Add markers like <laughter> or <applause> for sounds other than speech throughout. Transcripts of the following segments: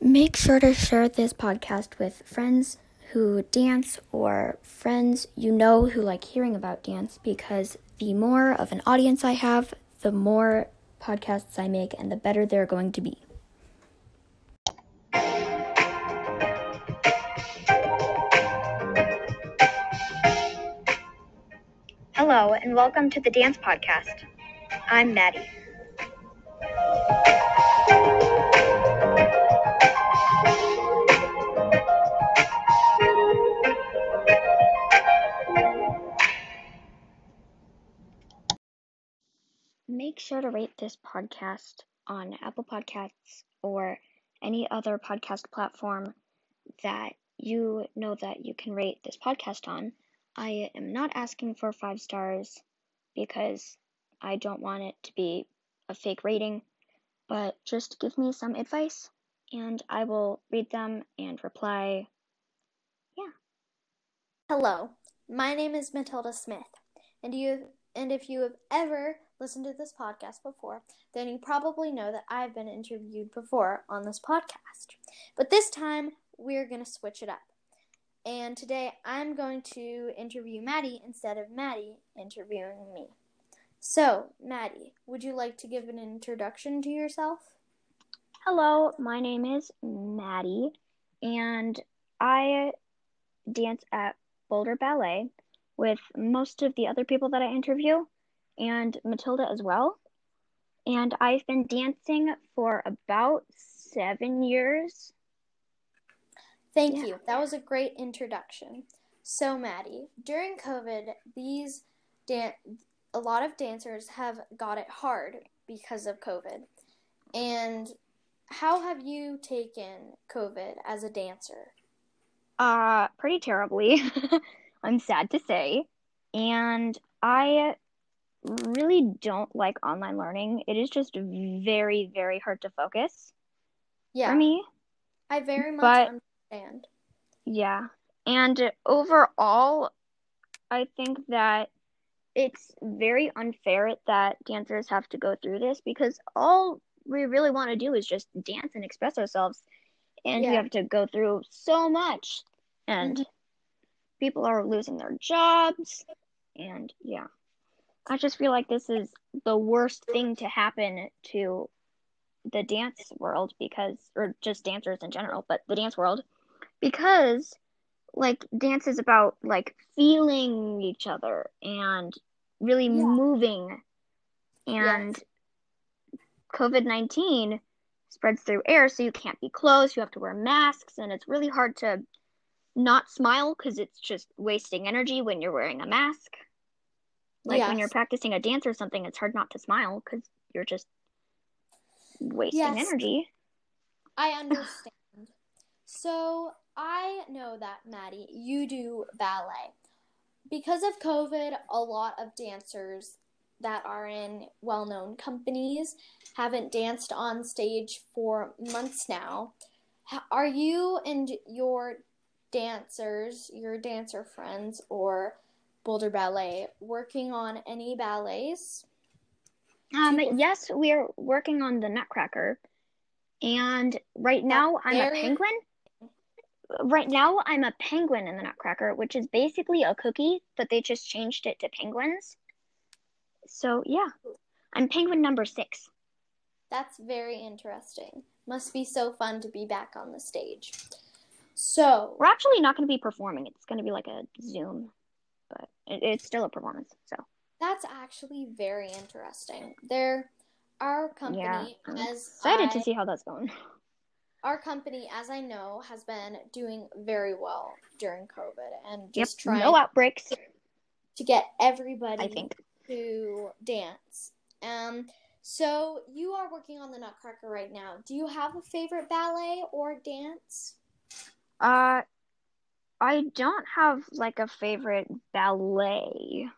Make sure to share this podcast with friends who dance or friends you know who like hearing about dance because the more of an audience I have, the more podcasts I make and the better they're going to be. Hello, and welcome to the Dance Podcast. I'm Maddie. Make sure to rate this podcast on Apple Podcasts or any other podcast platform that you know that you can rate this podcast on. I am not asking for five stars because I don't want it to be a fake rating, but just give me some advice and I will read them and reply. Yeah. Hello, my name is Matilda Smith, and you and if you have ever listened to this podcast before, then you probably know that I've been interviewed before on this podcast. But this time we're going to switch it up. And today I'm going to interview Maddie instead of Maddie interviewing me. So, Maddie, would you like to give an introduction to yourself? Hello, my name is Maddie, and I dance at Boulder Ballet with most of the other people that I interview, and Matilda as well. And I've been dancing for about seven years. Thank yeah. you. That was a great introduction. So, Maddie, during COVID, these dan- a lot of dancers have got it hard because of COVID. And how have you taken COVID as a dancer? Uh, pretty terribly. <laughs> I'm sad to say. And I really don't like online learning. It is just very, very hard to focus. Yeah. For me. I very much but, understand. Yeah. And overall, I think that it's very unfair that dancers have to go through this because all we really want to do is just dance and express ourselves. And yeah. we have to go through so much. And mm-hmm people are losing their jobs and yeah i just feel like this is the worst thing to happen to the dance world because or just dancers in general but the dance world because like dance is about like feeling each other and really yeah. moving and yes. covid-19 spreads through air so you can't be close you have to wear masks and it's really hard to not smile because it's just wasting energy when you're wearing a mask. Like yes. when you're practicing a dance or something, it's hard not to smile because you're just wasting yes. energy. I <laughs> understand. so I know that, Maddie, you do ballet. Because of COVID, a lot of dancers that are in well known companies haven't danced on stage for months now. Are you and your dancers, your dancer friends, or Boulder Ballet working on any ballets? Um, yes, we are working on the Nutcracker, and right now I'm a penguin. Right now I'm a penguin in the Nutcracker, which is basically a cookie, but they just changed it to penguins. So yeah, I'm penguin number six. That's very interesting. Must be so fun to be back on the stage. So we're actually not going to be performing. It's going to be like a Zoom, but it, it's still a performance. So that's actually very interesting. There, our company, yeah, I'm as excited I, to see how that's going. Our company, as I know, has been doing very well during COVID and just yep, trying no outbreaks to get everybody I think to dance. Um. So you are working on the Nutcracker right now. Do you have a favorite ballet or dance? Uh, I don't have like a favorite ballet.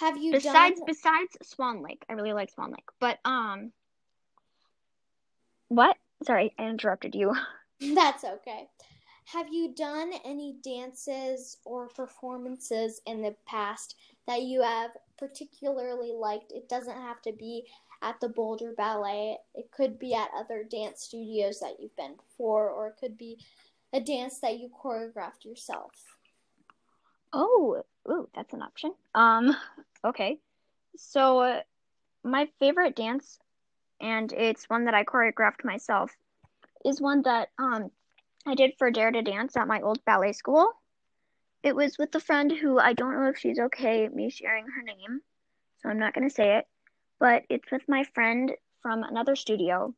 Have you besides done... besides Swan Lake? I really like Swan Lake, but um, what? Sorry, I interrupted you. <laughs> That's okay. Have you done any dances or performances in the past that you have particularly liked? It doesn't have to be at the Boulder Ballet. It could be at other dance studios that you've been before, or it could be a dance that you choreographed yourself. Oh, ooh, that's an option. Um, <laughs> okay. So, uh, my favorite dance, and it's one that I choreographed myself, is one that um I did for Dare to Dance at my old ballet school. It was with a friend who I don't know if she's okay me sharing her name, so I'm not to say it, but it's with my friend from another studio.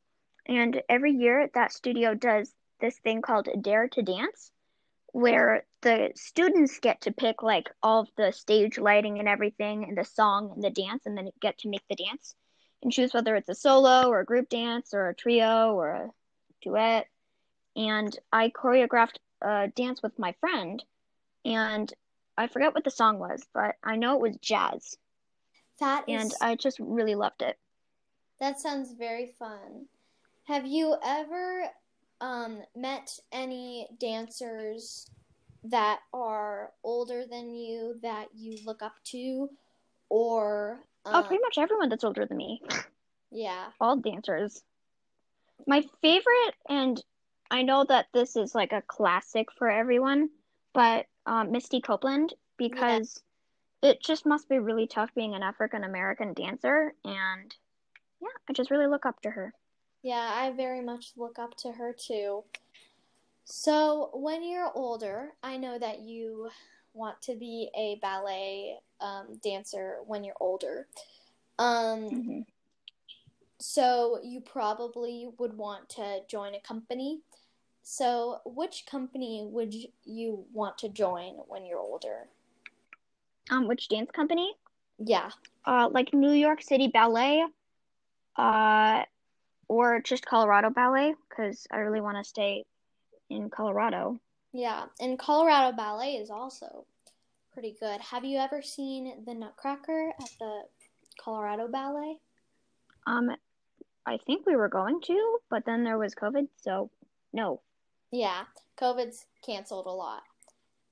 And every year that studio does this thing called Dare to Dance, where the students get to pick like all of the stage lighting and everything, and the song and the dance, and then get to make the dance and choose whether it's a solo or a group dance or a trio or a duet. And I choreographed a dance with my friend, and I forget what the song was, but I know it was jazz. That and is, I just really loved it. that sounds very fun. Have you ever um, met any dancers that are older than you that you look up to, or Oh, um, pretty much everyone that's older than me, <laughs> yeah, all dancers. My favorite, and I know that this is like a classic for everyone, but um, Misty Copeland because it just must be really tough being an African American dancer, and yeah, I just really look up to her. Yeah, I very much look up to her too. So when you're older, I know that you want to be a ballet um, dancer when you're older. Um, hmm So you probably would want to join a company. So which company would you want to join when you're older? Um, which dance company? Yeah. Uh, like New York City Ballet, uh, or just Colorado Ballet, because I really want to stay in Colorado. Yeah. And Colorado Ballet is also pretty good. Have you ever seen the Nutcracker at the Colorado Ballet? Um, I think we were going to, but then there was COVID, so no. Yeah, COVID's canceled a lot.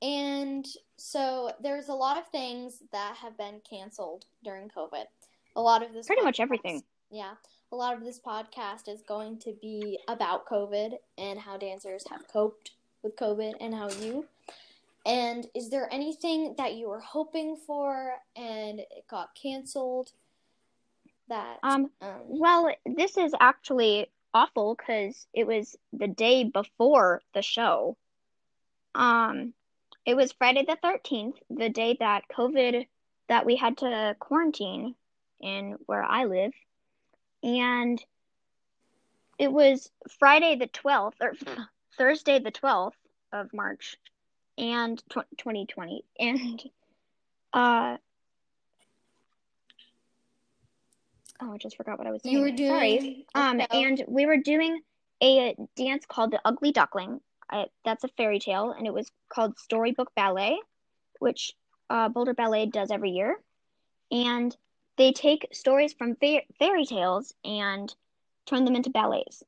And so there's a lot of things that have been canceled during COVID. A lot of this Pretty much everything. Yeah. A lot of this podcast is going to be about COVID and how dancers have coped with COVID and how you. And is there anything that you were hoping for and it got canceled? That Um, um, well, this is actually awful because it was the day before the show. Um, it was Friday the 13th, the day that COVID, that we had to quarantine in where I live. And it was Friday the 12th, or <laughs> Thursday the 12th of March, and tw 2020. And, uh, oh, I just forgot what I was saying. you were doing Sorry. Um, show- and we were doing a dance called the Ugly Duckling. I, that's a fairy tale, and it was called Storybook Ballet, which uh, Boulder Ballet does every year. And they take stories from fa- fairy tales and turn them into ballets.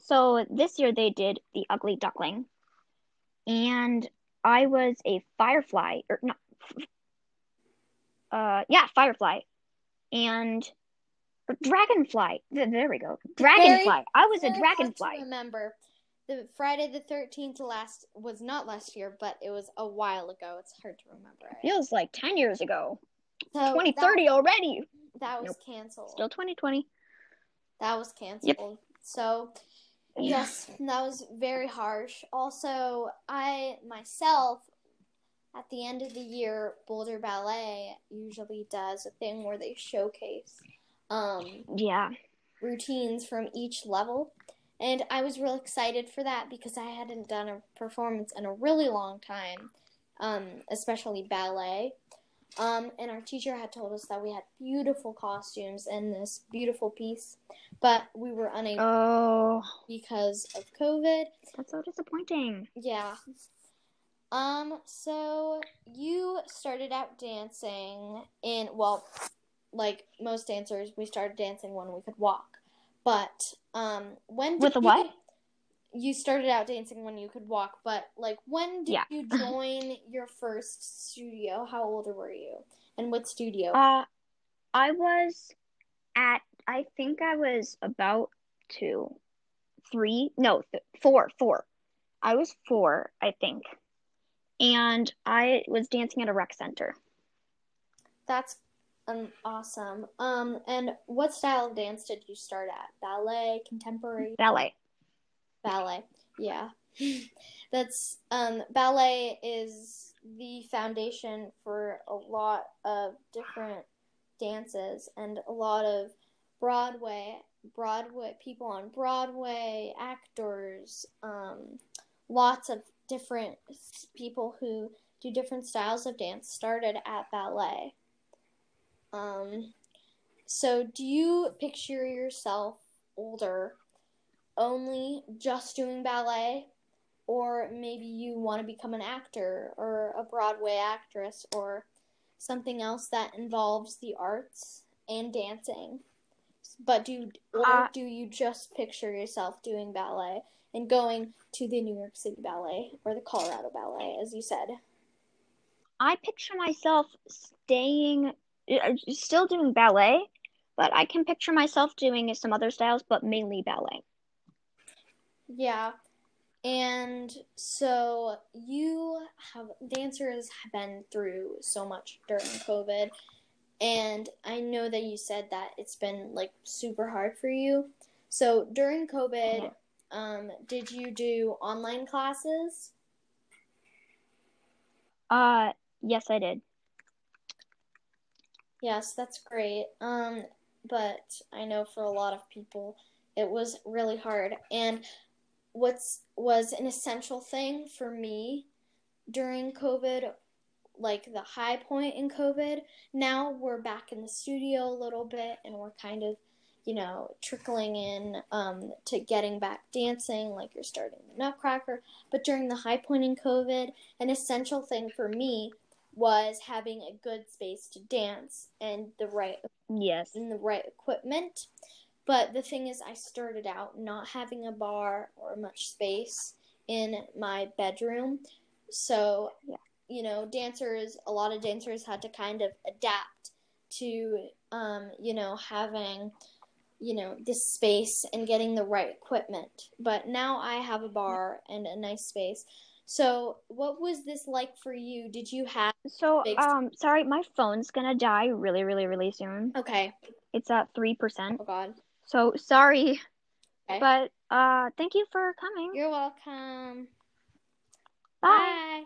So this year they did the Ugly Duckling, and I was a firefly, or not, uh, yeah, firefly, and dragonfly. Th- There we go, dragonfly. I was a Very hard to dragonfly. remember. The Friday the Thirteenth last was not last year, but it was a while ago. It's hard to remember. it. Feels like ten years ago. So 2030 already. That, that was Nope. canceled. Still 2020. That was canceled. Yep. So yes, that was very harsh. Also, I myself at the end of the year, Boulder Ballet usually does a thing where they showcase um, Yeah. routines from each level. And I was real excited for that because I hadn't done a performance in a really long time, um, especially ballet. Um, and our teacher had told us that we had beautiful costumes and this beautiful piece, but we were unable Oh, because of COVID. that's so disappointing. Yeah. Um, so you started out dancing in well, like most dancers, we started dancing when we could walk. But um when did With a you, what? You started out dancing when you could walk, but like when did Yeah. you <laughs> join your first studio? How old were you? And what studio? Uh, I was at I think I was about two, three, no, th- four, four. I was four, I think. And I was dancing at a rec center. That's um, awesome. Um, and what style of dance did you start at? Ballet, contemporary? Ballet. Ballet. Yeah. <laughs> That's um ballet is the foundation for a lot of different dances and a lot of Broadway Broadway people on Broadway, actors, um, lots of different people who do different styles of dance started at ballet. Um, so, do you picture yourself older only just doing ballet? Or maybe you want to become an actor or a Broadway actress or something else that involves the arts and dancing. But do or Uh, do you just picture yourself doing ballet and going to the New York City Ballet or the Colorado Ballet, as you said? I picture myself staying, uh, still doing ballet, but I can picture myself doing some other styles, but mainly ballet. Yeah. And so you have dancers have been through so much during COVID. And I know that you said that it's been like super hard for you. So during COVID, um, did you do online classes? Uh, yes, I did. Yes, that's great. Um, but I know for a lot of people it was really hard. And what's was an essential thing for me during COVID, like the high point in COVID. Now we're back in the studio a little bit and we're kind of, you know, trickling in um, to getting back dancing, like you're starting the Nutcracker. But during the high point in COVID, an essential thing for me was having a good space to dance and the right Yes. and the right equipment. But the thing is, I started out not having a barre or much space in my bedroom. So, Yeah. you know, dancers, a lot of dancers had to kind of adapt to, um, you know, having, you know, this space and getting the right equipment. But now I have a barre and a nice space. So, what was this like for you? Did you have. So, um, sorry, my phone's gonna die really, really, really soon. Okay. It's at 3%. Oh, God. So, sorry. Okay. But, uh, thank you for coming. You're welcome. Bye. Bye.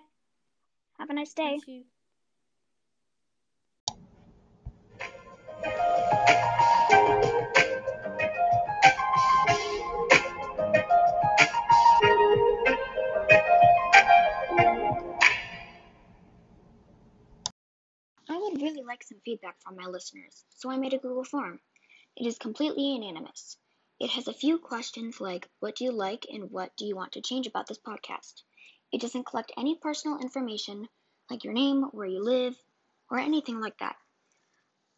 Have a nice day. I would really like some feedback from my listeners, so I made a Google form. It is completely anonymous. It has a few questions like what do you like and what do you want to change about this podcast. It doesn't collect any personal information like your name, where you live, or anything like that.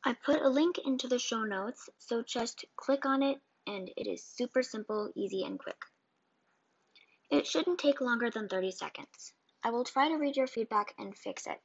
I put a link into the show notes, so just click on it and it is super simple, easy, and quick. It shouldn't take longer than 30 seconds. I will try to read your feedback and fix it.